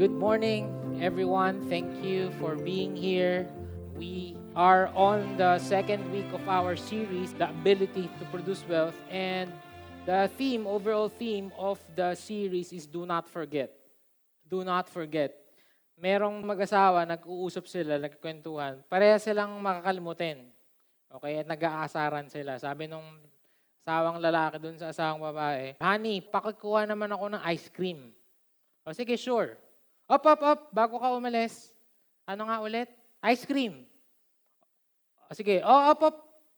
Good morning, everyone. Thank you for being here. We are on the second week of our series, The Ability to Produce Wealth. And the theme, overall theme of the series is Do Not Forget. Do not forget. Merong mag-asawa, nag-uusap sila, nagkwentuhan. Pareha silang makakalimutin. Okay, at nag-aasaran sila. Sabi nung asawang lalaki dun sa asawang babae, Honey, pakikuha naman ako ng ice cream. O sige, sure. Op, op, op, bago ka umalis. Ano nga ulit? Ice cream. O sige, oh, op, op.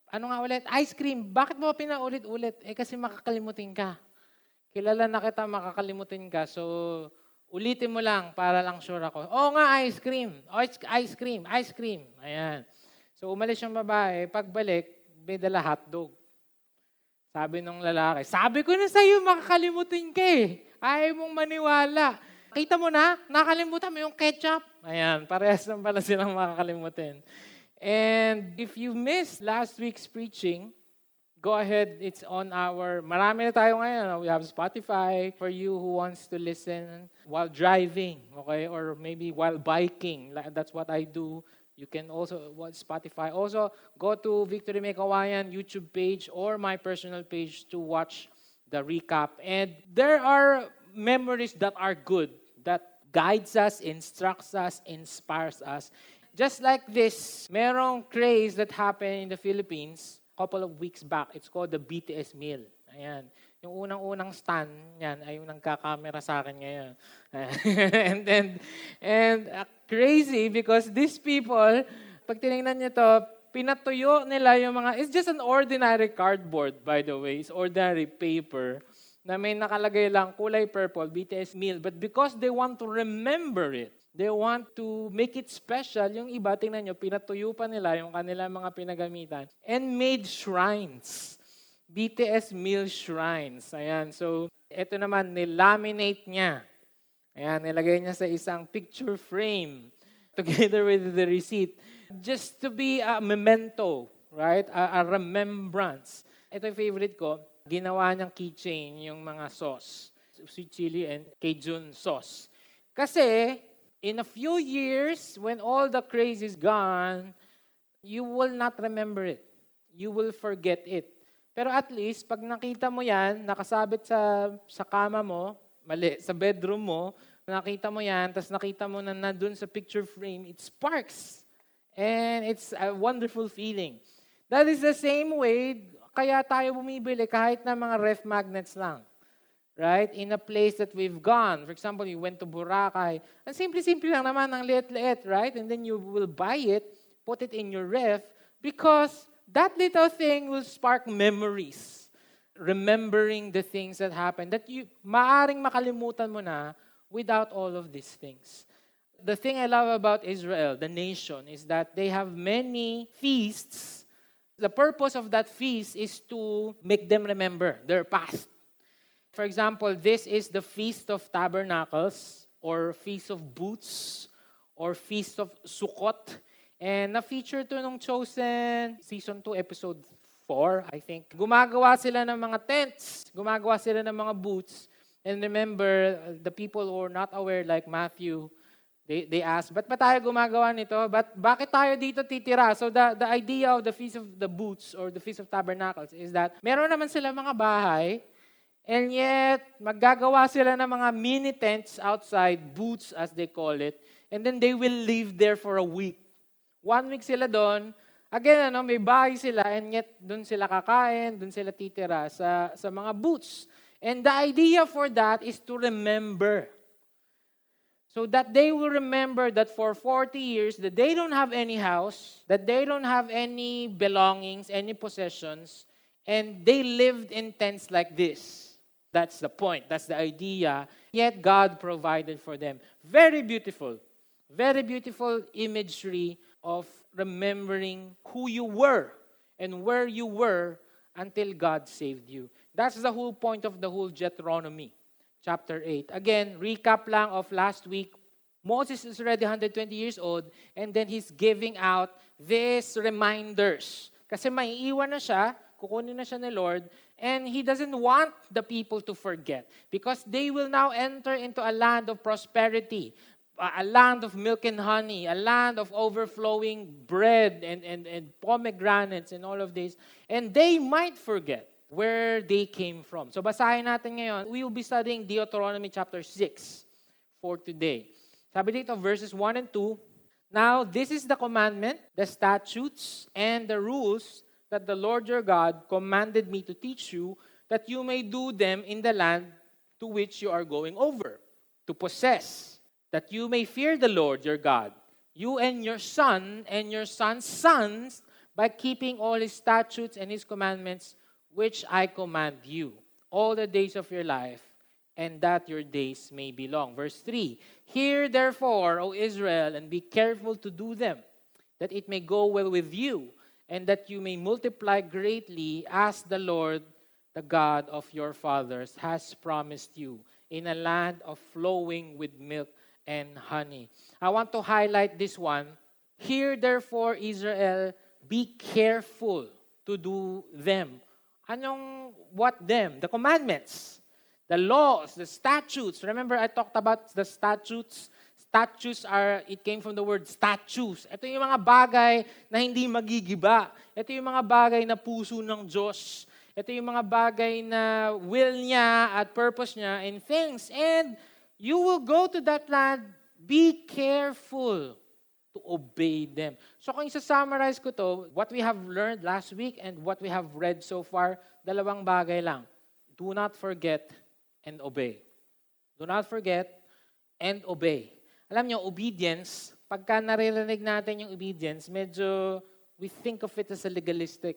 Ano nga ulit? Ice cream. Bakit mo pinaulit-ulit? Eh kasi makakalimutin ka. Kilala na kita, makakalimutin ka. So, ulitin mo lang para lang sure ako. Oo nga, ice cream. O, ice cream, ice cream. Ayan. So, umalis yung babae. Pagbalik, may dala hotdog. Sabi nung lalaki, sabi ko na sa'yo, makakalimutin ka eh. Ayaw mong maniwala. Kita mo na, nakalimutan mo yung ketchup. Ayan, parehas lang pala silang makakalimutin. And if you missed last week's preaching, go ahead. It's on our, marami na tayo ngayon. We have Spotify for you who wants to listen while driving, okay? Or maybe while biking. That's what I do. You can also watch Spotify. Also, go to Victory Mekawayan YouTube page or my personal page to watch the recap. And there are memories that are good guides us, instructs us, inspires us. Just like this, merong craze that happened in the Philippines a couple of weeks back. It's called the BTS meal. Ayan. Yung unang-unang stand yan ay yung nagka-camera sa akin ngayon. and then, and uh, crazy because these people, pag tinignan niyo to, pinatuyo nila yung mga, it's just an ordinary cardboard, by the way. It's ordinary paper na may nakalagay lang kulay purple, BTS meal. But because they want to remember it, they want to make it special, yung iba, tingnan nyo, pinatuyo pa nila yung kanilang mga pinagamitan and made shrines. BTS meal shrines. Ayan, so ito naman, nilaminate niya. Ayan, nilagay niya sa isang picture frame together with the receipt. Just to be a memento, right? A, a remembrance. Ito yung favorite ko ginawa niyang keychain yung mga sauce. Sweet chili and Cajun sauce. Kasi, in a few years, when all the craze is gone, you will not remember it. You will forget it. Pero at least, pag nakita mo yan, nakasabit sa, sa kama mo, mali, sa bedroom mo, nakita mo yan, tapos nakita mo na nandun sa picture frame, it sparks. And it's a wonderful feeling. That is the same way kaya tayo bumibili kahit na mga ref magnets lang. Right? In a place that we've gone. For example, you went to Boracay. Ang simple-simple lang naman, ang liit-liit, right? And then you will buy it, put it in your ref, because that little thing will spark memories. Remembering the things that happened that you maaring makalimutan mo na without all of these things. The thing I love about Israel, the nation, is that they have many feasts the purpose of that feast is to make them remember their past. For example, this is the Feast of Tabernacles or Feast of Booths or Feast of Sukkot. And na-feature to nung Chosen Season 2, Episode 4, I think. Gumagawa sila ng mga tents. Gumagawa sila ng mga booths. And remember, the people who are not aware, like Matthew, They, they ask, ba't pa tayo gumagawa nito? But bakit tayo dito titira? So the, the idea of the Feast of the Booths or the Feast of Tabernacles is that meron naman sila mga bahay and yet maggagawa sila ng mga mini tents outside, booths as they call it, and then they will live there for a week. One week sila doon, again, ano, may bahay sila and yet doon sila kakain, doon sila titira sa, sa mga booths. And the idea for that is to remember so that they will remember that for 40 years that they don't have any house, that they don't have any belongings, any possessions, and they lived in tents like this. That's the point. That's the idea. Yet God provided for them. Very beautiful. Very beautiful imagery of remembering who you were and where you were until God saved you. That's the whole point of the whole Deuteronomy chapter 8. Again, recap lang of last week. Moses is already 120 years old and then he's giving out these reminders. Kasi may iwan na siya, kukunin na siya ni Lord, and he doesn't want the people to forget because they will now enter into a land of prosperity. a land of milk and honey, a land of overflowing bread and, and, and pomegranates and all of this. And they might forget where they came from. So basahin natin ngayon. We will be studying Deuteronomy chapter 6 for today. Sabi dito, verses 1 and 2, Now this is the commandment, the statutes, and the rules that the Lord your God commanded me to teach you, that you may do them in the land to which you are going over, to possess, that you may fear the Lord your God, you and your son and your son's sons, by keeping all his statutes and his commandments which I command you, all the days of your life, and that your days may be long. Verse 3 Hear therefore, O Israel, and be careful to do them, that it may go well with you, and that you may multiply greatly, as the Lord, the God of your fathers, has promised you, in a land of flowing with milk and honey. I want to highlight this one. Hear therefore, Israel, be careful to do them Anong what them? The commandments, the laws, the statutes. Remember I talked about the statutes? Statutes are, it came from the word statues. Ito yung mga bagay na hindi magigiba. Ito yung mga bagay na puso ng Diyos. Ito yung mga bagay na will niya at purpose niya and things. And you will go to that land, be careful to obey them. So kung isa-summarize ko to, what we have learned last week and what we have read so far, dalawang bagay lang. Do not forget and obey. Do not forget and obey. Alam niyo, obedience, pagka naririnig natin yung obedience, medyo we think of it as a legalistic.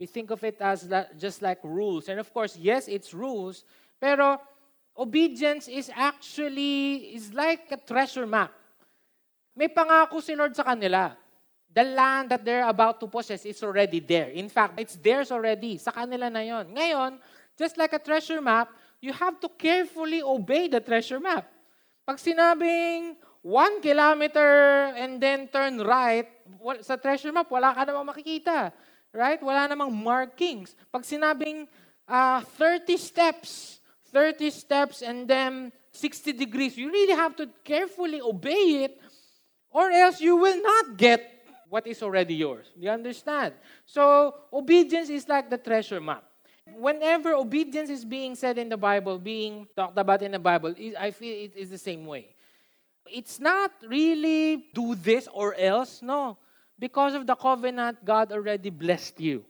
We think of it as just like rules. And of course, yes, it's rules, pero obedience is actually is like a treasure map. May pangako si Lord sa kanila. The land that they're about to possess is already there. In fact, it's theirs already. Sa kanila na yon. Ngayon, just like a treasure map, you have to carefully obey the treasure map. Pag sinabing one kilometer and then turn right, sa treasure map, wala ka namang makikita. Right? Wala namang markings. Pag sinabing uh, 30 steps, 30 steps and then 60 degrees, you really have to carefully obey it Or else you will not get what is already yours. Do You understand? So, obedience is like the treasure map. Whenever obedience is being said in the Bible, being talked about in the Bible, I feel it is the same way. It's not really do this or else. No. Because of the covenant, God already blessed you.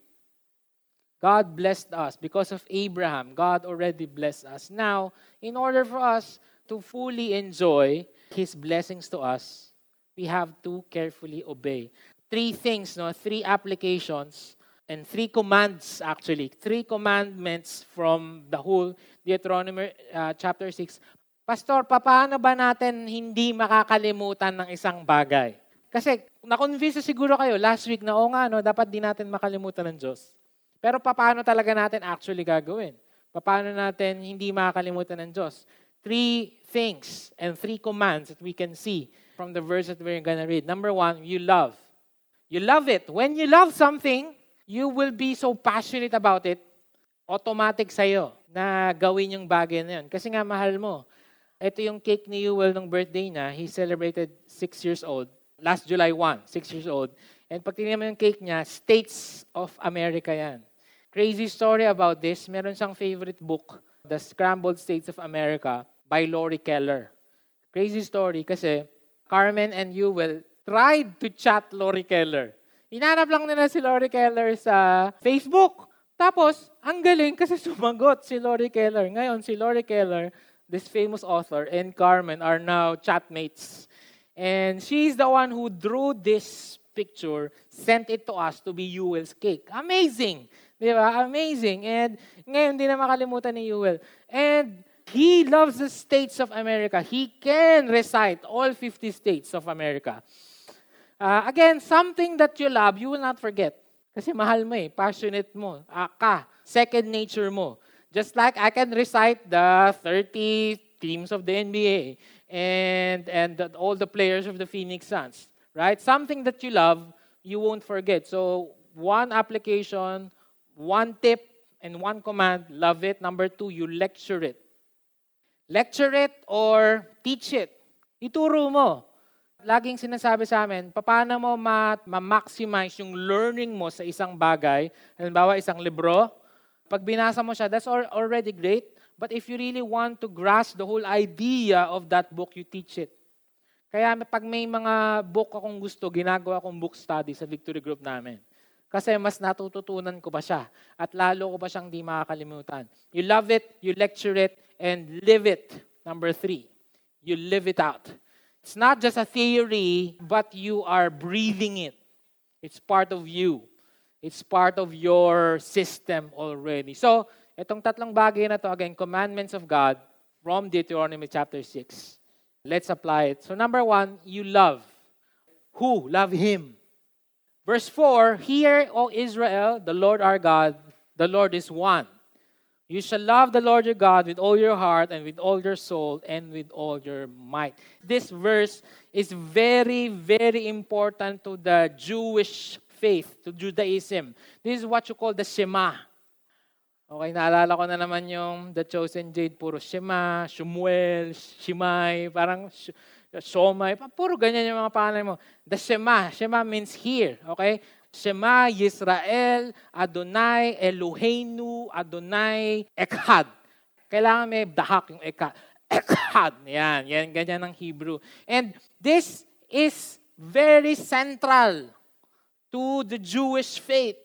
God blessed us. Because of Abraham, God already blessed us. Now, in order for us to fully enjoy His blessings to us, we have to carefully obey. Three things, no? Three applications and three commands actually. Three commandments from the whole Deuteronomy uh, chapter 6. Pastor, paano ba natin hindi makakalimutan ng isang bagay? Kasi na-convince siguro kayo last week na o nga, no, dapat di natin makalimutan ng Diyos. Pero paano talaga natin actually gagawin? Paano natin hindi makakalimutan ng Diyos? Three things and three commands that we can see from the verse that we're going to read. Number one, you love. You love it. When you love something, you will be so passionate about it, automatic sa'yo na gawin yung bagay na yun. Kasi nga, mahal mo. Ito yung cake ni Yuel ng birthday niya. He celebrated six years old. Last July 1, six years old. And pag tinignan mo yung cake niya, States of America yan. Crazy story about this. Meron siyang favorite book, The Scrambled States of America by Lori Keller. Crazy story kasi Carmen and you will tried to chat Lori Keller. Inanap lang nila si Lori Keller sa Facebook. Tapos, ang galing kasi sumagot si Lori Keller. Ngayon, si Lori Keller, this famous author, and Carmen are now chatmates. And she's the one who drew this picture, sent it to us to be Yuel's cake. Amazing! Di ba? Amazing. And ngayon, hindi na makalimutan ni Yuel. And He loves the states of America. He can recite all 50 states of America. Uh, again, something that you love, you will not forget. Kasi mahal mo eh, passionate mo, uh, ka, second nature mo. Just like I can recite the 30 teams of the NBA and, and the, all the players of the Phoenix Suns, right? Something that you love, you won't forget. So, one application, one tip, and one command, love it. Number two, you lecture it. Lecture it or teach it. Ituro mo. Laging sinasabi sa amin, paano mo ma- ma-maximize yung learning mo sa isang bagay, halimbawa isang libro, pag binasa mo siya, that's al- already great. But if you really want to grasp the whole idea of that book, you teach it. Kaya pag may mga book akong gusto, ginagawa akong book study sa Victory Group namin. Kasi mas natututunan ko pa siya. At lalo ko pa siyang di makakalimutan. You love it, you lecture it, and live it. Number three, you live it out. It's not just a theory, but you are breathing it. It's part of you. It's part of your system already. So, itong tatlong bagay na to, again, commandments of God from Deuteronomy chapter 6. Let's apply it. So, number one, you love. Who? Love Him. Verse 4 Hear, O Israel, the Lord our God, the Lord is one. You shall love the Lord your God with all your heart and with all your soul and with all your might. This verse is very, very important to the Jewish faith, to Judaism. This is what you call the Shema. Okay, naalala ko na naman yung The Chosen Jade, puro Shema, Shumuel, Shimai, parang Shomai, puro ganyan yung mga pangalan mo. The Shema, Shema means here, okay? Shema Yisrael, Adonai Eloheinu, Adonai Echad. Kailangan may dahak yung Echad. Echad. Yan, yan, ganyan ang Hebrew. And this is very central to the Jewish faith.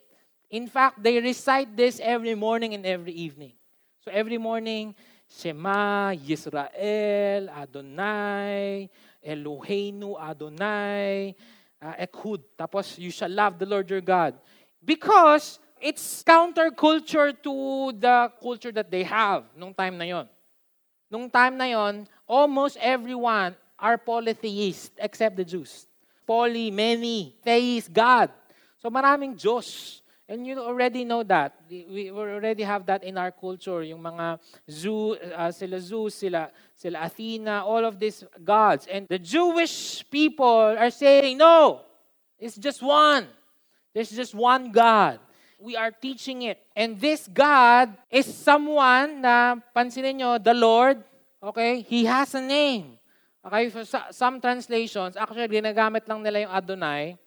In fact, they recite this every morning and every evening. So every morning, Shema Yisrael, Adonai, Eloheinu, Adonai, uh, ekhud. Tapos, you shall love the Lord your God. Because it's counterculture to the culture that they have nung time na yon. Nung time na yon, almost everyone are polytheist except the Jews. Poly, many, theist, God. So maraming Diyos. And you already know that. We already have that in our culture. Yung mga Zeus, uh, sila Zeus, sila, sila Athena, all of these gods. And the Jewish people are saying, no, it's just one. There's just one God. We are teaching it. And this God is someone na, pansinin nyo, the Lord, okay, He has a name. Okay, for some translations, actually, ginagamit lang nila yung Adonai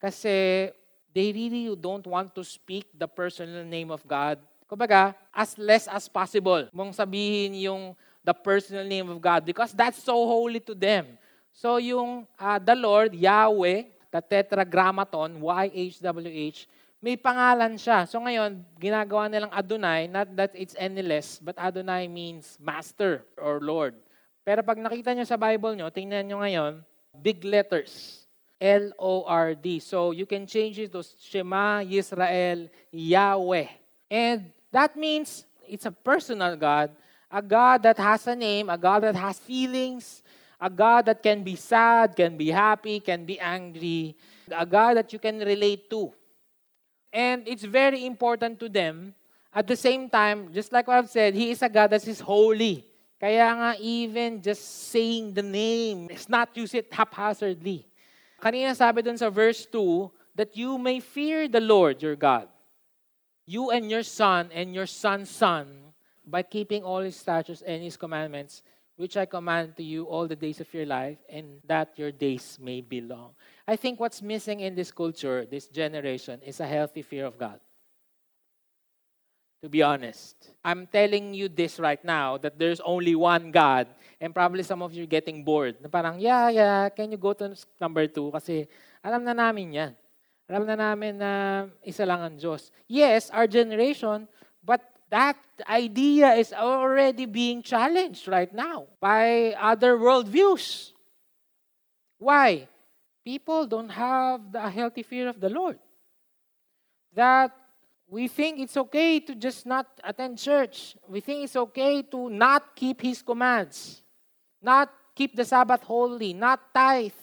kasi they really don't want to speak the personal name of God. Kumbaga, as less as possible mong sabihin yung the personal name of God because that's so holy to them. So yung uh, the Lord, Yahweh, the tetragrammaton, Y-H-W-H, may pangalan siya. So ngayon, ginagawa nilang Adonai, not that it's any less, but Adonai means master or Lord. Pero pag nakita nyo sa Bible nyo, tingnan nyo ngayon, big letters. L-O-R-D. So you can change it to Shema Yisrael Yahweh. And that means it's a personal God, a God that has a name, a God that has feelings, a God that can be sad, can be happy, can be angry, a God that you can relate to. And it's very important to them. At the same time, just like what I've said, He is a God that is holy. Kaya nga even just saying the name, let's not use it haphazardly. Kanina sabi dun sa verse 2, that you may fear the Lord your God, you and your son and your son's son, by keeping all his statutes and his commandments, which I command to you all the days of your life, and that your days may be long. I think what's missing in this culture, this generation, is a healthy fear of God. To be honest, I'm telling you this right now that there's only one God And probably some of you are getting bored. Na parang, yeah, yeah, can you go to number two? Kasi alam na namin yan. Alam na namin na isa lang ang Diyos. Yes, our generation, but that idea is already being challenged right now by other worldviews. Why? People don't have the healthy fear of the Lord. That we think it's okay to just not attend church. We think it's okay to not keep His commands. Not keep the Sabbath holy, not tithe,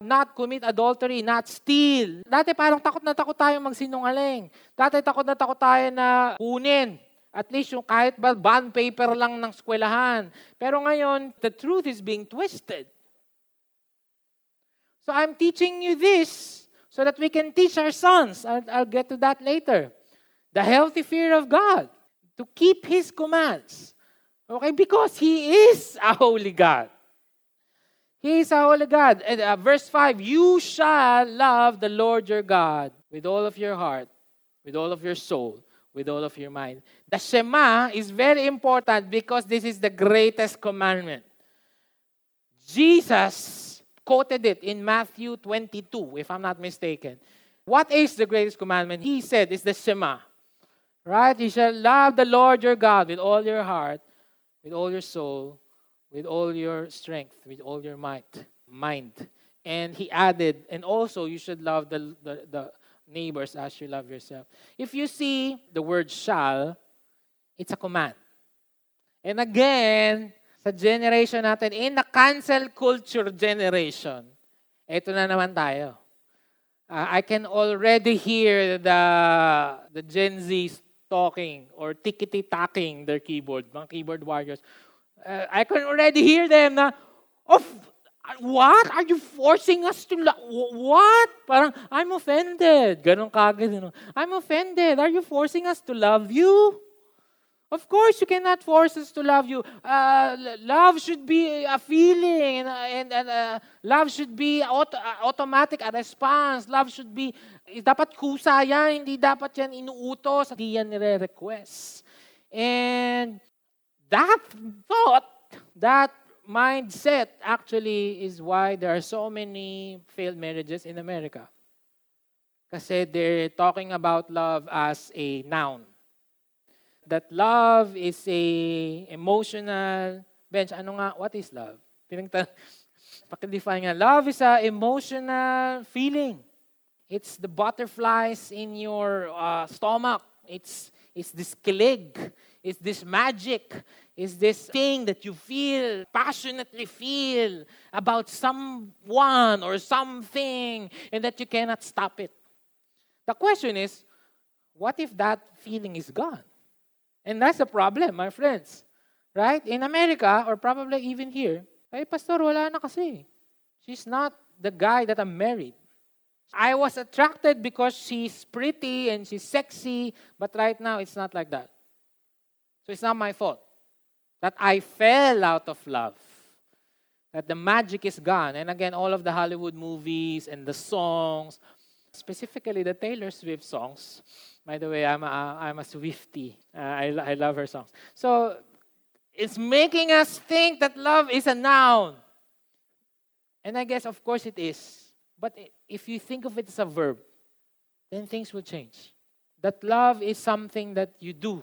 not commit adultery, not steal. Dati parang takot na takot tayo magsinungaling. Dati takot na takot tayo na kunin. At least yung kahit ba bond paper lang ng eskwelahan. Pero ngayon, the truth is being twisted. So I'm teaching you this so that we can teach our sons. I'll, I'll get to that later. The healthy fear of God. To keep His commands. Okay? Because He is a holy God. He is a holy God. And, uh, verse 5 You shall love the Lord your God with all of your heart, with all of your soul, with all of your mind. The Shema is very important because this is the greatest commandment. Jesus quoted it in Matthew 22, if I'm not mistaken. What is the greatest commandment? He said it's the Shema. Right? You shall love the Lord your God with all your heart, with all your soul, with all your strength, with all your might, mind. And he added, and also you should love the, the, the neighbors as you love yourself. If you see the word shall, it's a command. And again, sa generation natin, in the cancel culture generation, ito na naman tayo. Uh, I can already hear the, the Gen Z talking or tickety-tacking their keyboard, mga keyboard warriors. Uh, I can already hear them na, of, what? Are you forcing us to love? What? Parang, I'm offended. Ganon kagad. You know. I'm offended. Are you forcing us to love you? Of course, you cannot force us to love you. Uh, love should be a feeling, and, and, and uh, love should be auto, automatic, a response. Love should be, dapat kusa yan, hindi dapat yan inuutos, hindi yan nire-request. And that thought, that mindset actually is why there are so many failed marriages in America. Kasi they're talking about love as a noun. That love is a emotional bench. Ano nga, what is love? Pinagta Pakidefine nga. Love is a emotional feeling. It's the butterflies in your uh, stomach. It's, it's this kilig. It's this magic It's this thing that you feel, passionately feel about someone or something, and that you cannot stop it. The question is, what if that feeling is gone? And that's a problem, my friends. Right? In America, or probably even here, ay, pastor, wala na kasi. She's not the guy that I'm married. I was attracted because she's pretty and she's sexy, but right now it's not like that. So it's not my fault that I fell out of love. That the magic is gone. And again, all of the Hollywood movies and the songs, specifically the Taylor Swift songs. By the way, I'm a, I'm a Swifty. Uh, I, I love her songs. So it's making us think that love is a noun. And I guess, of course, it is. But if you think of it as a verb, then things will change. That love is something that you do,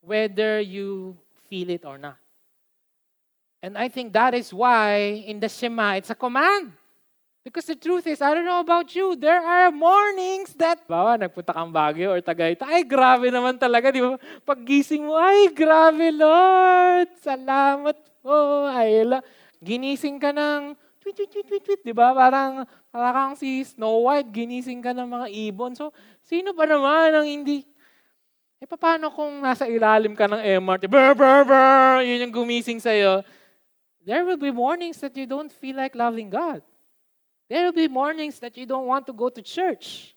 whether you feel it or not. And I think that is why in the Shema, it's a command. Because the truth is, I don't know about you, there are mornings that, bawa, nagpunta kang Baguio or Tagaytay, ay, grabe naman talaga, di ba? Paggising mo, ay, grabe, Lord, salamat po, ay, la. Ginising ka ng, tweet, tweet, tweet, tweet, tweet, di ba? Parang, parang si Snow White, ginising ka ng mga ibon. So, sino pa naman ang hindi eh, paano kung nasa ilalim ka ng MRT, brr, brr, brr, yun yung gumising sa'yo, there will be mornings that you don't feel like loving God. There will be mornings that you don't want to go to church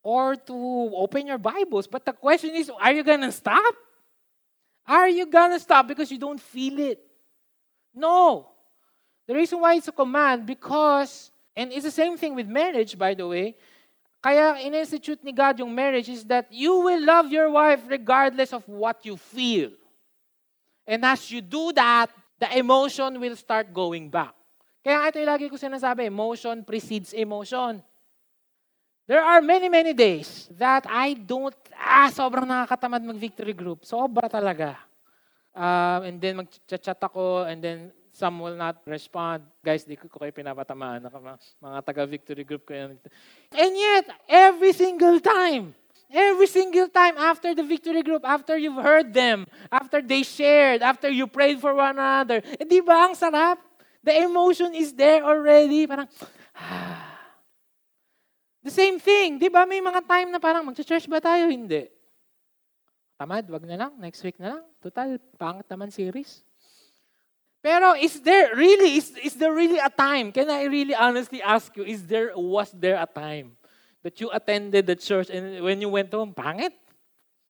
or to open your Bibles. But the question is, are you gonna stop? Are you gonna stop because you don't feel it? No. The reason why it's a command, because, and it's the same thing with marriage, by the way, Kaya in-institute ni God yung marriage is that you will love your wife regardless of what you feel. And as you do that, the emotion will start going back. Kaya ito yung lagi ko sinasabi, emotion precedes emotion. There are many, many days that I don't, ah, sobrang nakakatamad mag-victory group. Sobra talaga. Uh, and then mag-chat ako, and then some will not respond. Guys, di ko kayo pinapatamaan. Mga, mga taga-victory group ko yan. And yet, every single time, every single time after the victory group, after you've heard them, after they shared, after you prayed for one another, eh, di ba ang sarap? The emotion is there already. Parang. The same thing, di ba? May mga time na parang, mag-church ba tayo? Hindi. Tamad, wag na lang. Next week na lang. Total, pangit naman series. Pero is there really, is, is there really a time? Can I really honestly ask you, is there, was there a time that you attended the church and when you went home, pangit?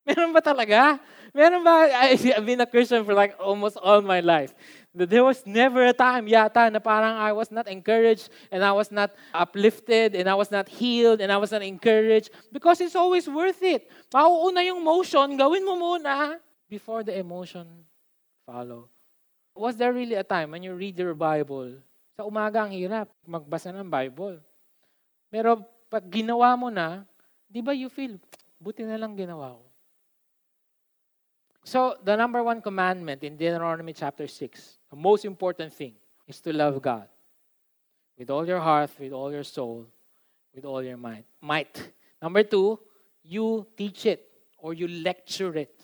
Meron ba talaga? Meron ba? I've been a Christian for like almost all my life. There was never a time yata na parang I was not encouraged and I was not uplifted and I was not healed and I was not encouraged because it's always worth it. Mauuna yung motion, gawin mo muna before the emotion follow. Was there really a time when you read your Bible, sa umaga ang hirap magbasa ng Bible. Pero pag ginawa mo na, di ba you feel, buti na lang ginawa ko. So, the number one commandment in Deuteronomy chapter 6, the most important thing is to love God with all your heart, with all your soul, with all your mind. Might. Number two, you teach it or you lecture it.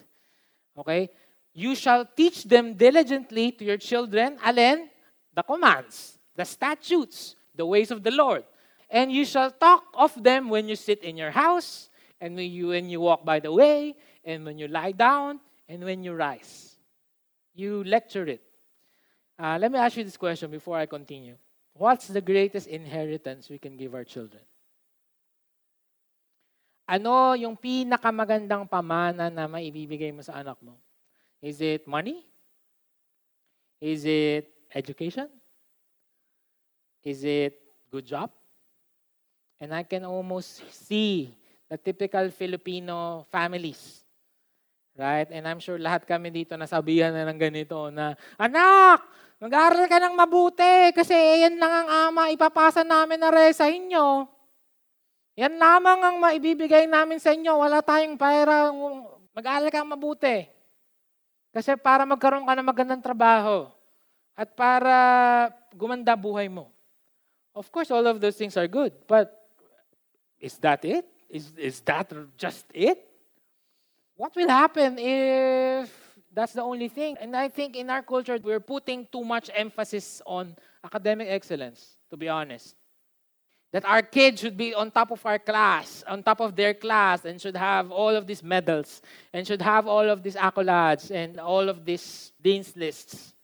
Okay? You shall teach them diligently to your children, alin? The commands, the statutes, the ways of the Lord. And you shall talk of them when you sit in your house, and when you, when you walk by the way, and when you lie down, and when you rise. You lecture it. Uh, let me ask you this question before I continue. What's the greatest inheritance we can give our children? Ano yung pinakamagandang pamana na maibibigay mo sa anak mo? Is it money? Is it education? Is it good job? And I can almost see the typical Filipino families Right? And I'm sure lahat kami dito nasabihan na ng ganito na, Anak, mag-aaral ka ng mabuti kasi yan lang ang ama ipapasa namin na rin sa inyo. Yan lamang ang maibibigay namin sa inyo. Wala tayong pera. Mag-aaral ka mabuti. Kasi para magkaroon ka ng magandang trabaho at para gumanda buhay mo. Of course, all of those things are good. But is that it? Is, is that just it? what will happen if that's the only thing? And I think in our culture, we're putting too much emphasis on academic excellence, to be honest. That our kids should be on top of our class, on top of their class, and should have all of these medals, and should have all of these accolades, and all of these dean's lists.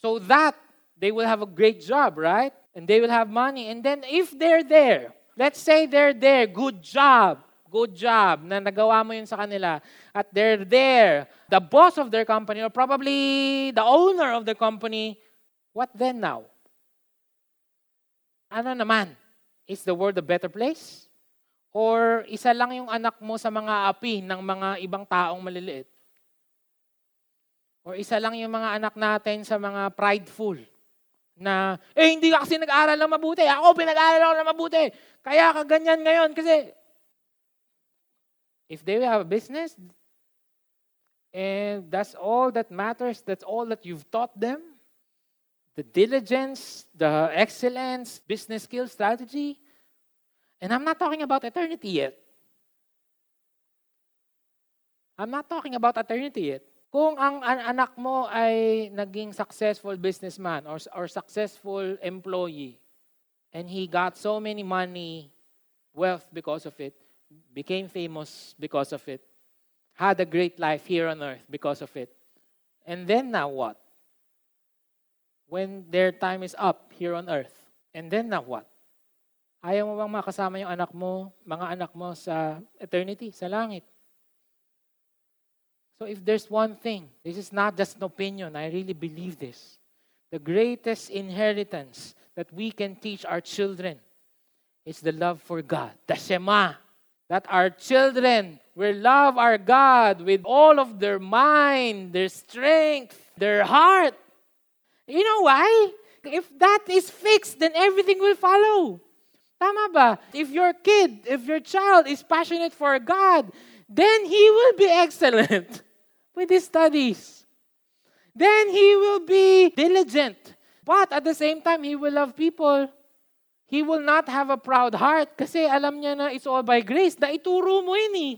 So that they will have a great job, right? And they will have money. And then if they're there, let's say they're there, good job. good job na nagawa mo yun sa kanila at they're there, the boss of their company or probably the owner of the company, what then now? Ano naman? Is the world a better place? Or isa lang yung anak mo sa mga api ng mga ibang taong maliliit? Or isa lang yung mga anak natin sa mga prideful na, eh, hindi ka kasi nag-aaral na mabuti. Ako, pinag-aaral ako na mabuti. Kaya ka ganyan ngayon kasi If they have a business, and that's all that matters, that's all that you've taught them, the diligence, the excellence, business skills, strategy, and I'm not talking about eternity yet. I'm not talking about eternity yet. Kung ang anak mo ay naging successful businessman or, or successful employee, and he got so many money, wealth because of it, became famous because of it, had a great life here on earth because of it. And then now what? When their time is up here on earth. And then now what? Ayaw mo bang makasama yung anak mo, mga anak mo sa eternity, sa langit? So if there's one thing, this is not just an opinion, I really believe this. The greatest inheritance that we can teach our children is the love for God, the Shema that our children will love our God with all of their mind, their strength, their heart. You know why? If that is fixed, then everything will follow. Tama ba? If your kid, if your child is passionate for God, then he will be excellent with his studies. Then he will be diligent. But at the same time, he will love people He will not have a proud heart kasi alam niya na it's all by grace. Na ituro mo yun eh.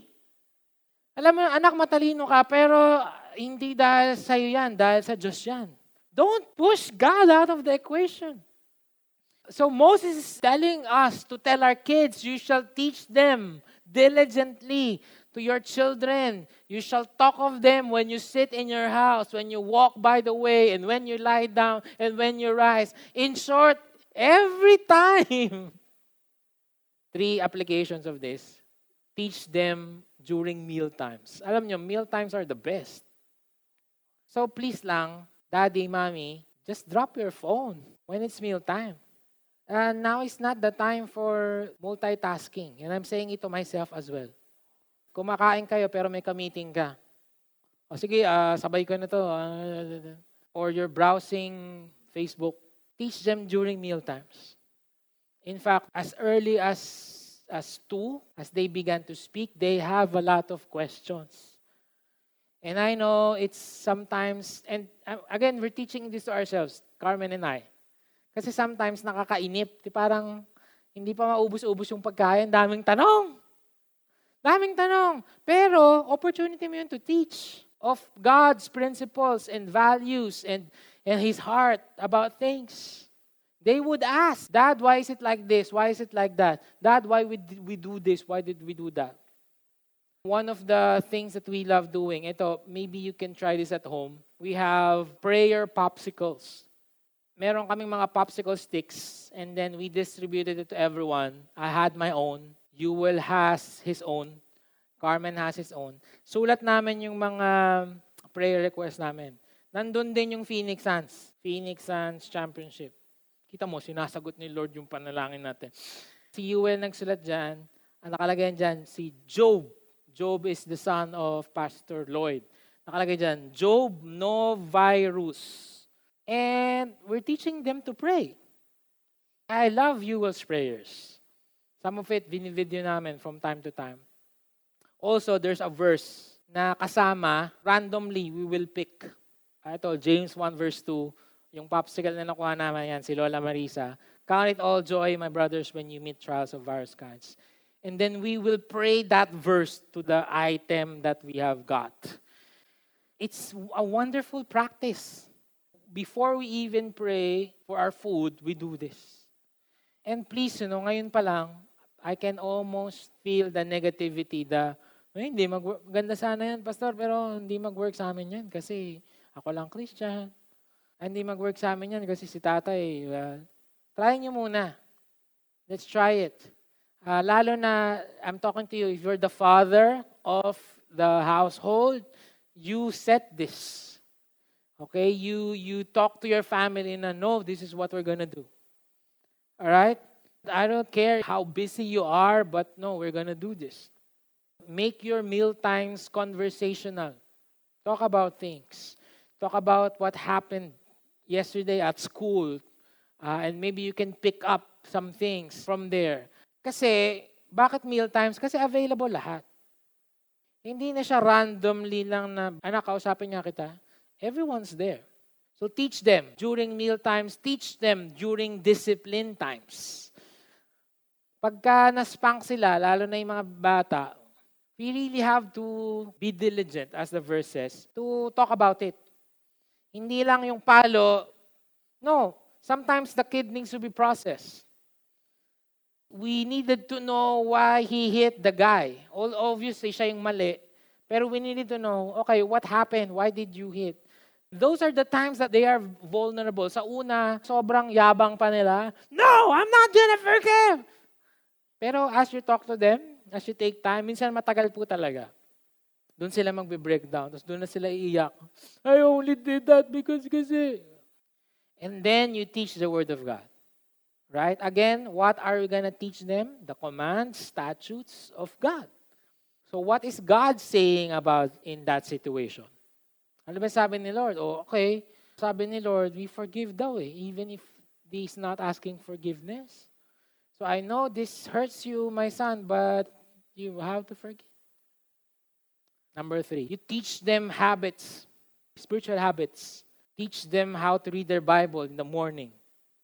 Alam mo, anak, matalino ka, pero hindi dahil sa iyo yan, dahil sa Diyos yan. Don't push God out of the equation. So Moses is telling us to tell our kids, you shall teach them diligently to your children. You shall talk of them when you sit in your house, when you walk by the way, and when you lie down, and when you rise. In short, Every time. Three applications of this. Teach them during meal times. Alam nyo, meal times are the best. So please lang, Daddy, Mommy, just drop your phone when it's meal time. And now is not the time for multitasking. And I'm saying it to myself as well. Kumakain kayo pero may ka-meeting ka. O sige, uh, sabay ko na to. Uh, or you're browsing Facebook. Teach them during meal times. In fact, as early as as two, as they began to speak, they have a lot of questions. And I know it's sometimes, and uh, again, we're teaching this to ourselves, Carmen and I. Kasi sometimes nakakainip. Di parang hindi pa maubos-ubos yung pagkain, daming tanong. Daming tanong. Pero opportunity mo yun to teach of God's principles and values and, and His heart about things. They would ask, Dad, why is it like this? Why is it like that? Dad, why did we do this? Why did we do that? One of the things that we love doing, ito, maybe you can try this at home. We have prayer popsicles. Meron kaming mga popsicle sticks and then we distributed it to everyone. I had my own. Will has his own. Carmen has his own. Sulat namin yung mga prayer request namin. Nandun din yung Phoenix Suns. Phoenix Suns Championship. Kita mo, sinasagot ni Lord yung panalangin natin. Si Yuel nagsulat dyan, ang nakalagay dyan, si Job. Job is the son of Pastor Lloyd. Nakalagay dyan, Job no virus. And we're teaching them to pray. I love Yuel's prayers. Some of it, binivideo namin from time to time. Also, there's a verse na kasama, randomly, we will pick. Ito, James 1 verse 2, yung popsicle na nakuha naman yan, si Lola Marisa. Count it all joy, my brothers, when you meet trials of various kinds. And then we will pray that verse to the item that we have got. It's a wonderful practice. Before we even pray for our food, we do this. And please, you know, ngayon pa lang, I can almost feel the negativity, the, eh, hindi mag ganda sana yan, pastor, pero hindi mag-work sa amin yan kasi ako lang Christian. Hindi mag-work sa amin yan kasi si tatay, uh, try nyo muna. Let's try it. Uh, lalo na, I'm talking to you, if you're the father of the household, you set this. Okay? You, you talk to your family na, no, this is what we're gonna do. All right? I don't care how busy you are, but no, we're gonna do this. Make your meal times conversational. Talk about things. Talk about what happened yesterday at school. Uh, and maybe you can pick up some things from there. Kasi, bakit meal times? Kasi available lahat. Hindi na siya randomly lang na, anak, kausapin nga kita. Everyone's there. So teach them during meal times, teach them during discipline times. Pagka naspank sila, lalo na yung mga bata, we really have to be diligent, as the verse says, to talk about it. Hindi lang yung palo. No, sometimes the kid needs to be processed. We needed to know why he hit the guy. All obviously, siya yung mali. Pero we needed to know, okay, what happened? Why did you hit? Those are the times that they are vulnerable. Sa una, sobrang yabang pa nila. No, I'm not gonna forgive. Pero as you talk to them, as you take time, minsan matagal po talaga. Doon sila magbe-breakdown. Tapos doon na sila iiyak. I only did that because kasi. And then you teach the Word of God. Right? Again, what are we going to teach them? The commands, statutes of God. So what is God saying about in that situation? Ano ba sabi ni Lord? Oh, okay. Sabi ni Lord, we forgive daw eh, even if he's not asking forgiveness. So I know this hurts you, my son, but you have to forgive. Number three, you teach them habits, spiritual habits. Teach them how to read their Bible in the morning.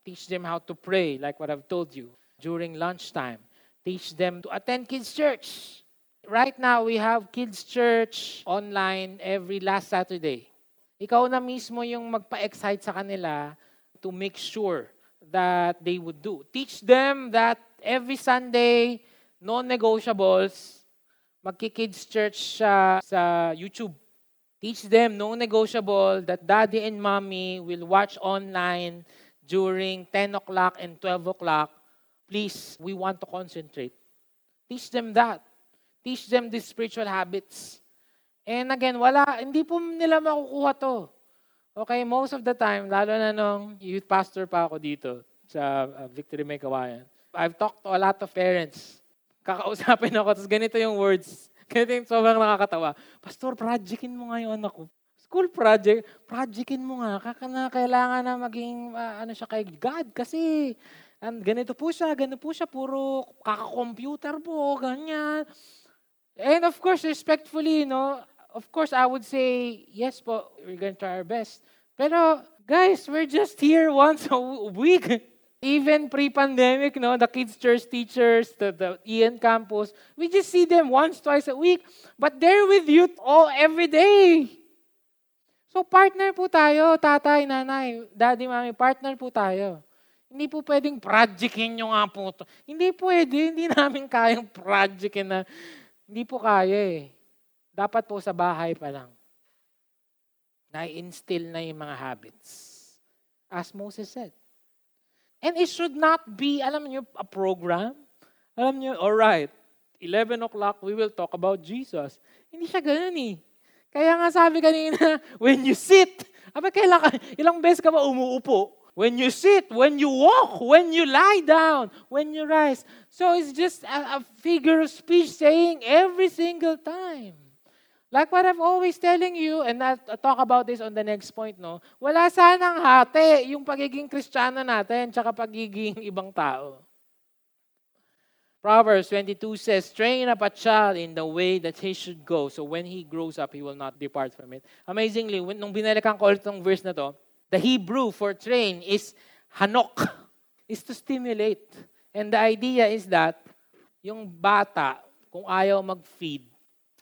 Teach them how to pray, like what I've told you, during lunchtime. Teach them to attend kids' church. Right now, we have kids' church online every last Saturday. Ikaw na mismo yung magpa-excite sa kanila to make sure that they would do. Teach them that every Sunday, non-negotiables, magki-kids church siya sa YouTube. Teach them, no negotiable, that daddy and mommy will watch online during 10 o'clock and 12 o'clock. Please, we want to concentrate. Teach them that. Teach them these spiritual habits. And again, wala, hindi po nila makukuha to. Okay, most of the time, lalo na nung youth pastor pa ako dito sa uh, Victory May Kawayan, I've talked to a lot of parents. Kakausapin ako, tapos ganito yung words. Ganito yung sobrang nakakatawa. Pastor, projectin mo nga yung anak ko. School project, projectin mo nga. Kaka kailangan na maging uh, ano siya kay God kasi and ganito po siya, ganito po siya, puro kaka-computer po, ganyan. And of course, respectfully, no, of course, I would say, yes po, we're going to try our best. Pero, guys, we're just here once a week. Even pre-pandemic, no, the kids' church teachers, the, the Ian campus, we just see them once, twice a week. But they're with you all every day. So partner po tayo, tatay, nanay, daddy, mami, partner po tayo. Hindi po pwedeng projectin nyo nga po to. Hindi pwede, hindi namin kayang projectin na hindi po kaya eh. Dapat po sa bahay pa lang. Na-instill na yung mga habits. As Moses said. And it should not be, alam niyo, a program. Alam niyo, all right, 11 o'clock, we will talk about Jesus. Hindi siya ganun eh. Kaya nga sabi kanina, when you sit, aba, kailan ka, ilang beses ka ba umuupo? When you sit, when you walk, when you lie down, when you rise. So it's just a, a figure of speech saying every single time. Like what I've always telling you, and I'll talk about this on the next point, no? Wala sanang hati yung pagiging kristyano natin tsaka pagiging ibang tao. Proverbs 22 says, Train up a child in the way that he should go, so when he grows up, he will not depart from it. Amazingly, when, nung binalikan ko ulit ng verse na to, The Hebrew for train is hanok, is to stimulate. And the idea is that yung bata, kung ayaw mag-feed,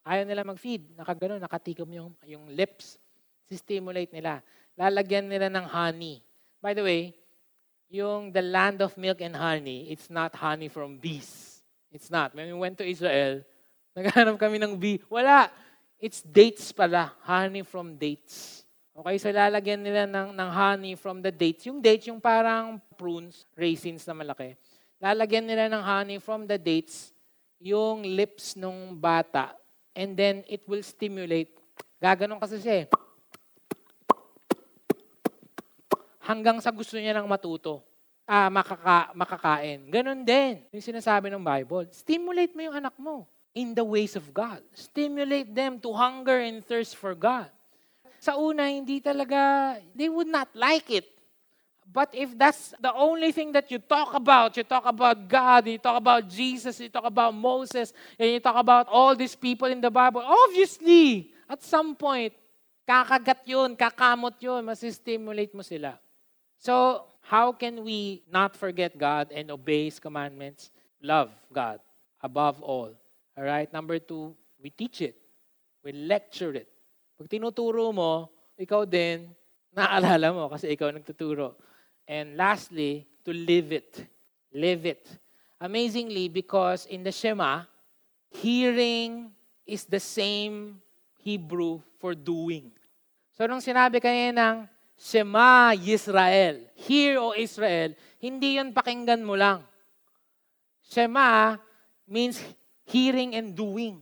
ayaw nila mag-feed, nakagano, nakatikom yung, yung lips, si-stimulate nila. Lalagyan nila ng honey. By the way, yung the land of milk and honey, it's not honey from bees. It's not. When we went to Israel, naghanap kami ng bee. Wala. It's dates pala. Honey from dates. Okay, so lalagyan nila ng, ng honey from the dates. Yung dates, yung parang prunes, raisins na malaki. Lalagyan nila ng honey from the dates, yung lips nung bata. And then, it will stimulate. Gaganon kasi siya eh. Hanggang sa gusto niya lang matuto. Ah, makaka, makakain. Ganon din. Yung sinasabi ng Bible. Stimulate mo yung anak mo in the ways of God. Stimulate them to hunger and thirst for God sa una, hindi talaga, they would not like it. But if that's the only thing that you talk about, you talk about God, you talk about Jesus, you talk about Moses, and you talk about all these people in the Bible, obviously, at some point, kakagat yun, kakamot yun, masistimulate mo sila. So, how can we not forget God and obey His commandments? Love God above all. All right? Number two, we teach it. We lecture it. Pag tinuturo mo, ikaw din, naaalala mo kasi ikaw nagtuturo. And lastly, to live it. Live it. Amazingly, because in the Shema, hearing is the same Hebrew for doing. So nung sinabi kanina ng Shema Yisrael, Hear, O Israel, hindi yun pakinggan mo lang. Shema means hearing and doing.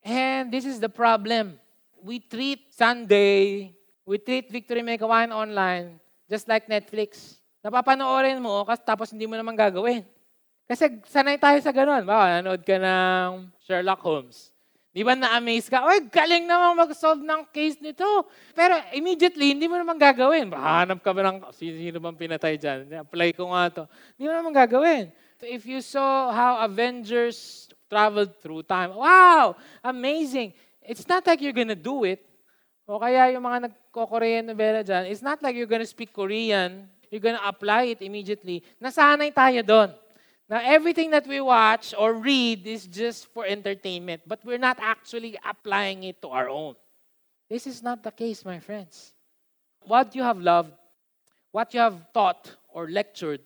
And this is the problem. We treat Sunday, we treat Victory Make Wine online just like Netflix. Napapanoorin mo, kasi tapos hindi mo naman gagawin. Kasi sanay tayo sa ganun. Baka nanood ka ng Sherlock Holmes. Di ba na-amaze ka? Oy, galing naman mag-solve ng case nito. Pero immediately, hindi mo naman gagawin. Hanap ka ba ng, sino bang pinatay dyan? Apply ko nga to. Hindi mo naman gagawin. If you saw how Avengers traveled through time. Wow! Amazing! It's not like you're gonna do it. O kaya yung mga nagko-Korean novela dyan, it's not like you're gonna speak Korean, you're gonna apply it immediately. Nasanay tayo doon. Now, everything that we watch or read is just for entertainment, but we're not actually applying it to our own. This is not the case, my friends. What you have loved, what you have taught or lectured,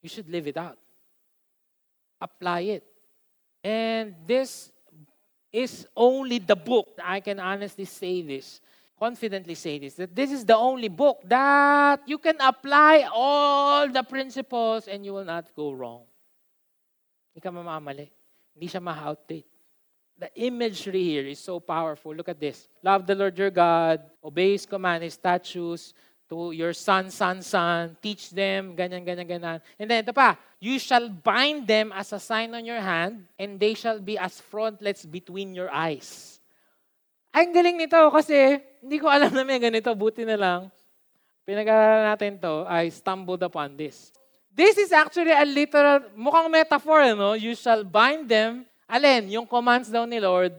you should live it out. Apply it. And this is only the book, I can honestly say this, confidently say this, that this is the only book that you can apply all the principles and you will not go wrong. Hindi ka mamamali. Hindi siya ma-outdate. The imagery here is so powerful. Look at this. Love the Lord your God, obey His command, His statutes, to your son, son, son, teach them, ganyan, ganyan, ganyan. And then ito pa, you shall bind them as a sign on your hand, and they shall be as frontlets between your eyes. Ay, ang galing nito kasi hindi ko alam na may ganito. Buti na lang. Pinag-aralan natin to. I stumbled upon this. This is actually a literal, mukhang metaphor, no? You shall bind them. Alin, yung commands daw ni Lord,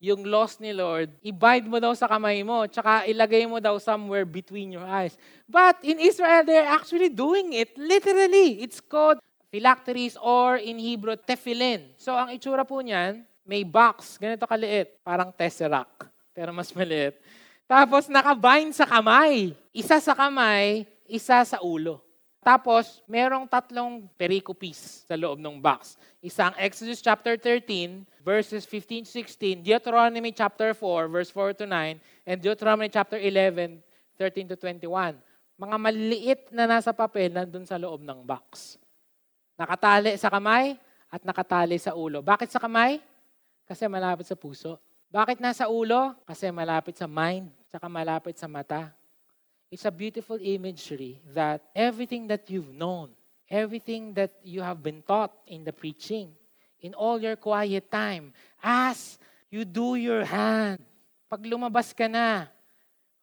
yung laws ni Lord, i-bind mo daw sa kamay mo, tsaka ilagay mo daw somewhere between your eyes. But in Israel, they're actually doing it literally. It's called phylacteries or in Hebrew, tefillin. So ang itsura po niyan, may box, ganito kaliit, parang tesseract, pero mas maliit. Tapos nakabind sa kamay. Isa sa kamay, isa sa ulo. Tapos, merong tatlong pericopes sa loob ng box. Isang Exodus chapter 13, verses 15-16, Deuteronomy chapter 4, verse 4 to 9, and Deuteronomy chapter 11, 13 to 21. Mga maliit na nasa papel nandun sa loob ng box. Nakatali sa kamay at nakatali sa ulo. Bakit sa kamay? Kasi malapit sa puso. Bakit nasa ulo? Kasi malapit sa mind, saka malapit sa mata. It's a beautiful imagery that everything that you've known, everything that you have been taught in the preaching, in all your quiet time, as you do your hand, pag lumabas ka na,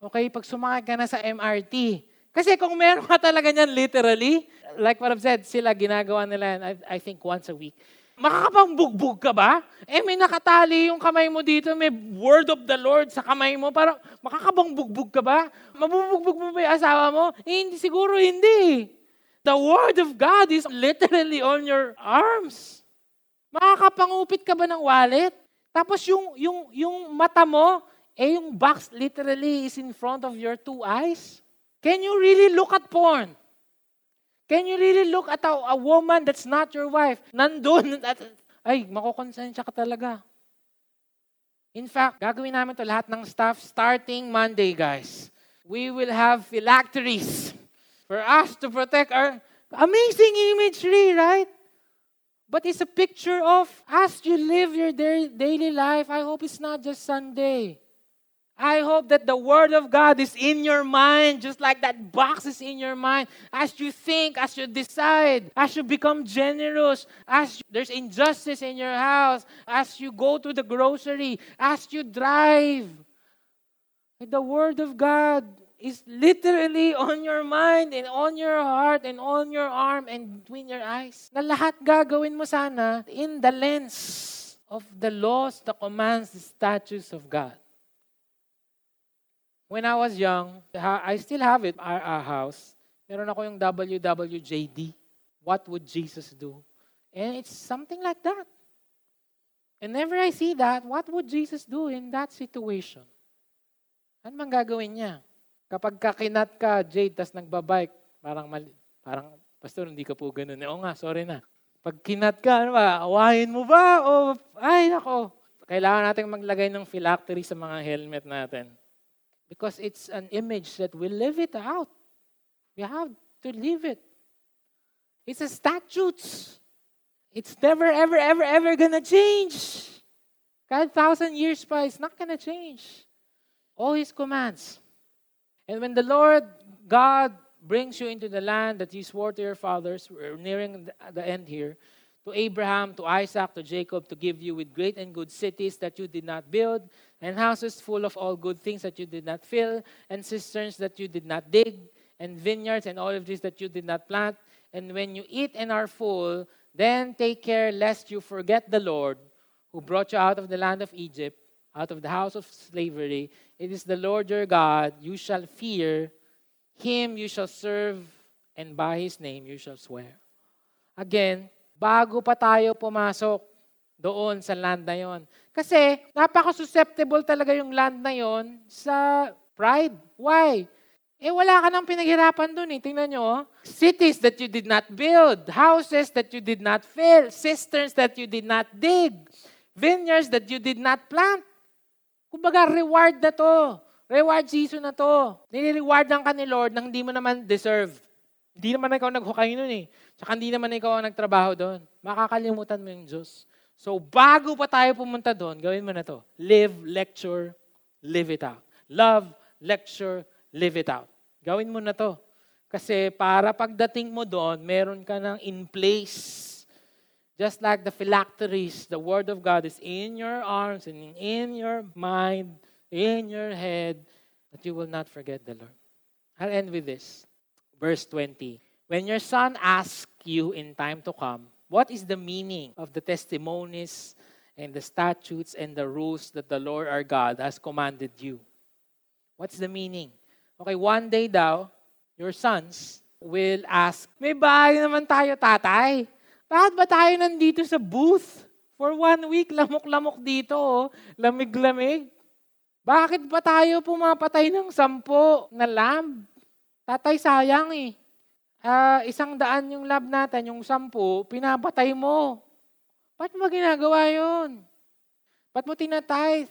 okay, pag sumakay ka na sa MRT, kasi kung meron ka talaga niyan literally, like what I've said, sila ginagawa nila, I, I think once a week, Makakapangbugbog ka ba? Eh, may nakatali yung kamay mo dito, may word of the Lord sa kamay mo. Parang, makakabangbugbog ka ba? Mabubugbog mo ba yung asawa mo? Eh, hindi, siguro hindi. The word of God is literally on your arms. Makakapangupit ka ba ng wallet? Tapos yung, yung, yung mata mo, eh yung box literally is in front of your two eyes. Can you really look at porn? Can you really look at a, a woman that's not your wife? Nandun, at, ay, makukonsensya ka talaga. In fact, gagawin namin to lahat ng staff starting Monday, guys. We will have phylacteries for us to protect our amazing imagery, right? But it's a picture of as you live your daily life. I hope it's not just Sunday. I hope that the Word of God is in your mind, just like that box is in your mind. As you think, as you decide, as you become generous, as there's injustice in your house, as you go to the grocery, as you drive. The Word of God is literally on your mind and on your heart and on your arm and between your eyes. Na lahat gagawin mo sana in the lens of the laws, the commands, the statutes of God. When I was young, I still have it, our, our house. Meron ako yung WWJD. What would Jesus do? And it's something like that. And whenever I see that, what would Jesus do in that situation? Ano mang gagawin niya? Kapag kakinat ka, Jade, tas nagbabike, parang, mali, parang, Pastor, hindi ka po ganun. Oo nga, sorry na. Pag kinat ka, ano ba, awahin mo ba? O, ay, nako. Kailangan natin maglagay ng phylactery sa mga helmet natin. Because it's an image that we live it out. We have to live it. It's a statutes. It's never, ever, ever, ever gonna change. God, thousand years by, it's not gonna change. All His commands. And when the Lord God brings you into the land that He swore to your fathers, we're nearing the end here, to Abraham, to Isaac, to Jacob, to give you with great and good cities that you did not build, and houses full of all good things that you did not fill, and cisterns that you did not dig, and vineyards and olive that you did not plant. And when you eat and are full, then take care lest you forget the Lord who brought you out of the land of Egypt, out of the house of slavery. It is the Lord your God. You shall fear him, you shall serve, and by his name you shall swear. Again, bago pa tayo pumasok doon sa land na yon. Kasi napaka-susceptible talaga yung land na yon sa pride. Why? Eh wala ka nang pinaghirapan doon eh. Tingnan nyo, oh. cities that you did not build, houses that you did not fill, cisterns that you did not dig, vineyards that you did not plant. Kumbaga, reward na to. Reward season na to. Nire-reward lang ka ni Lord nang hindi mo naman deserve. Hindi naman ikaw naghukay nun eh. Tsaka hindi naman ikaw ang nagtrabaho doon. Makakalimutan mo yung Diyos. So bago pa tayo pumunta doon, gawin mo na to. Live, lecture, live it out. Love, lecture, live it out. Gawin mo na to. Kasi para pagdating mo doon, meron ka ng in place. Just like the phylacteries, the Word of God is in your arms and in your mind, in your head, that you will not forget the Lord. I'll end with this. Verse 20. When your son asks you in time to come, what is the meaning of the testimonies and the statutes and the rules that the Lord our God has commanded you? What's the meaning? Okay, one day daw, your sons will ask, May bahay naman tayo, tatay. Bakit ba tayo nandito sa booth? For one week, lamok-lamok dito, oh. lamig-lamig. Bakit ba tayo pumapatay ng sampo na lamb? Tatay, sayang eh uh, isang daan yung lab natin, yung sampu, pinapatay mo. Ba't mo ginagawa yun? Ba't mo tinatithe?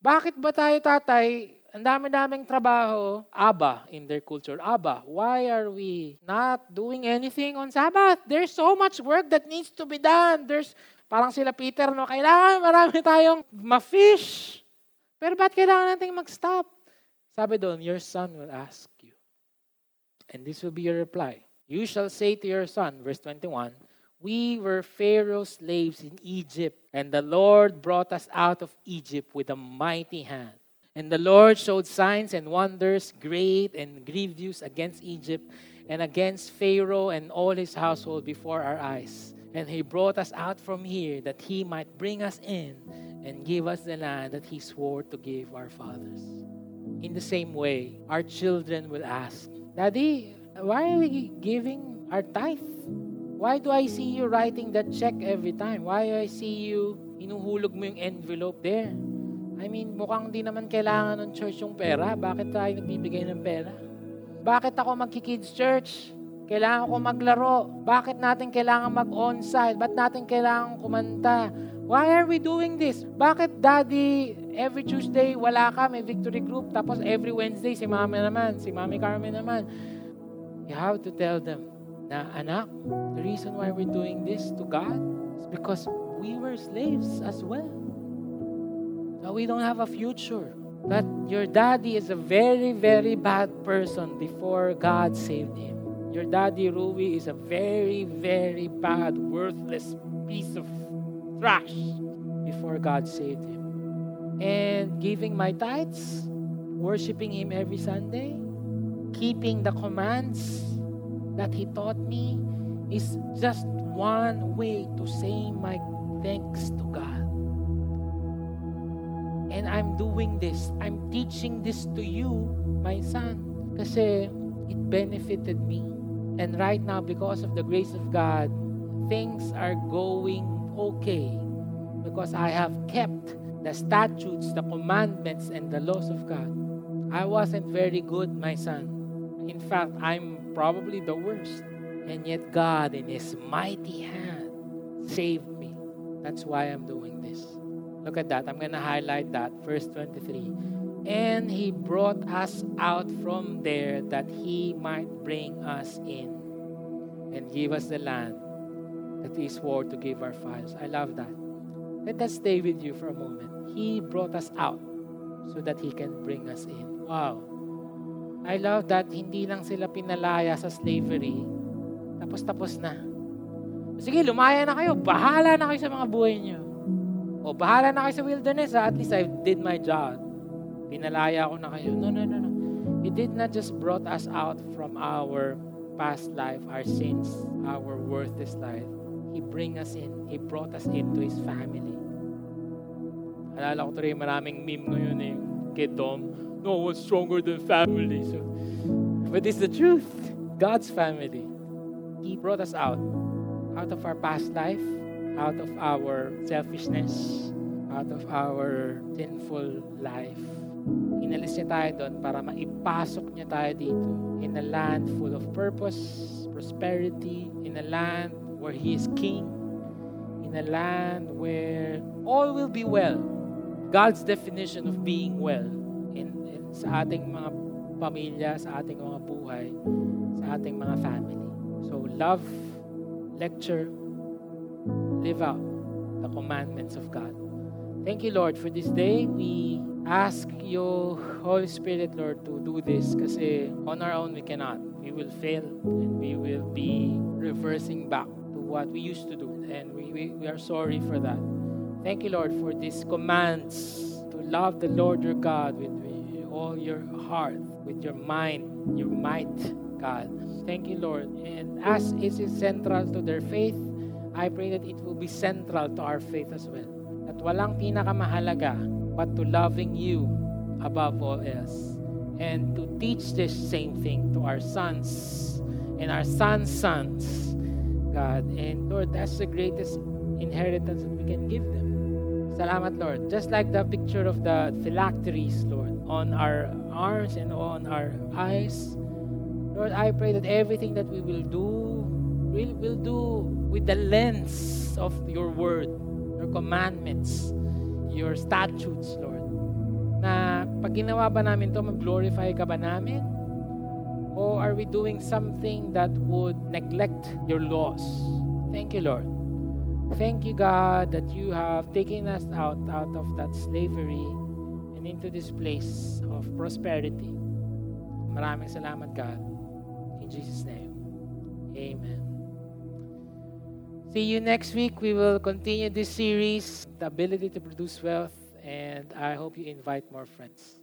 Bakit ba tayo tatay, ang dami-daming trabaho, Aba in their culture, Aba, why are we not doing anything on Sabbath? There's so much work that needs to be done. There's, parang sila Peter, no, kailangan marami tayong ma-fish. Pero ba't kailangan natin mag-stop? Sabi doon, your son will ask. And this will be your reply. You shall say to your son, verse 21, We were Pharaoh's slaves in Egypt, and the Lord brought us out of Egypt with a mighty hand. And the Lord showed signs and wonders, great and grievous, against Egypt and against Pharaoh and all his household before our eyes. And he brought us out from here that he might bring us in and give us the land that he swore to give our fathers. In the same way, our children will ask, Daddy, why are we giving our tithe? Why do I see you writing that check every time? Why do I see you inuhulog mo yung envelope there? I mean, mukhang di naman kailangan ng church yung pera. Bakit tayo nagbibigay ng pera? Bakit ako magki-kids church? Kailangan ko maglaro. Bakit natin kailangan mag-onsite? Ba't natin kailangan kumanta? Why are we doing this? Bakit daddy, every Tuesday wala ka, may victory group, tapos every Wednesday si mami naman, si mami Carmen naman. You have to tell them na, anak, the reason why we're doing this to God is because we were slaves as well. So we don't have a future. That your daddy is a very, very bad person before God saved him. Your daddy, Rui, is a very, very bad, worthless piece of trash before God saved him. And giving my tithes, worshiping Him every Sunday, keeping the commands that He taught me is just one way to say my thanks to God. And I'm doing this. I'm teaching this to you, my son. Kasi it benefited me. And right now, because of the grace of God, things are going okay. Because I have kept the statutes, the commandments, and the laws of God. I wasn't very good, my son. In fact, I'm probably the worst. And yet, God, in His mighty hand, saved me. That's why I'm doing this. Look at that. I'm going to highlight that. Verse 23. And He brought us out from there that He might bring us in and give us the land that He swore to give our fathers. I love that. Let us stay with you for a moment. He brought us out so that He can bring us in. Wow. I love that hindi lang sila pinalaya sa slavery, tapos-tapos na. Sige, lumaya na kayo. Bahala na kayo sa mga buhay niyo. O bahala na kayo sa wilderness. At least I did my job. Pinalaya ko na kayo. No, no, no, no. He did not just brought us out from our past life, our sins, our worthless life. He bring us in. He brought us into His family. Alala ko tuloy maraming meme ngayon eh. Kay Tom, no one's stronger than family. So, but it's the truth. God's family. He brought us out. Out of our past life. Out of our selfishness. Out of our sinful life. Inalis niya tayo doon para maipasok niya tayo dito in a land full of purpose, prosperity, in a land where He is King, in a land where all will be well. God's definition of being well in, in sa ating mga pamilya, sa ating mga buhay, sa ating mga family. So love, lecture, live out the commandments of God. Thank you, Lord, for this day. We ask you, Holy Spirit, Lord, to do this kasi on our own we cannot. We will fail and we will be reversing back to what we used to do. And we, we, we are sorry for that. Thank you, Lord, for these commands to love the Lord your God with all your heart, with your mind, your might, God. Thank you, Lord. And as it is central to their faith, I pray that it will be central to our faith as well. At walang pinakamahalaga but to loving you above all else. And to teach this same thing to our sons and our sons' sons, God. And Lord, that's the greatest inheritance that we can give them. Salamat, Lord. Just like the picture of the phylacteries, Lord, on our arms and on our eyes. Lord, I pray that everything that we will do, we'll, we'll do with the lens of your word, your commandments, your statutes, Lord. Na pag ginawa ba namin to, mag-glorify ka ba namin? Or are we doing something that would neglect your laws? Thank you, Lord. Thank you, God, that you have taken us out, out of that slavery and into this place of prosperity. Maraming salamat, God. In Jesus' name, Amen. See you next week. We will continue this series, The Ability to Produce Wealth, and I hope you invite more friends.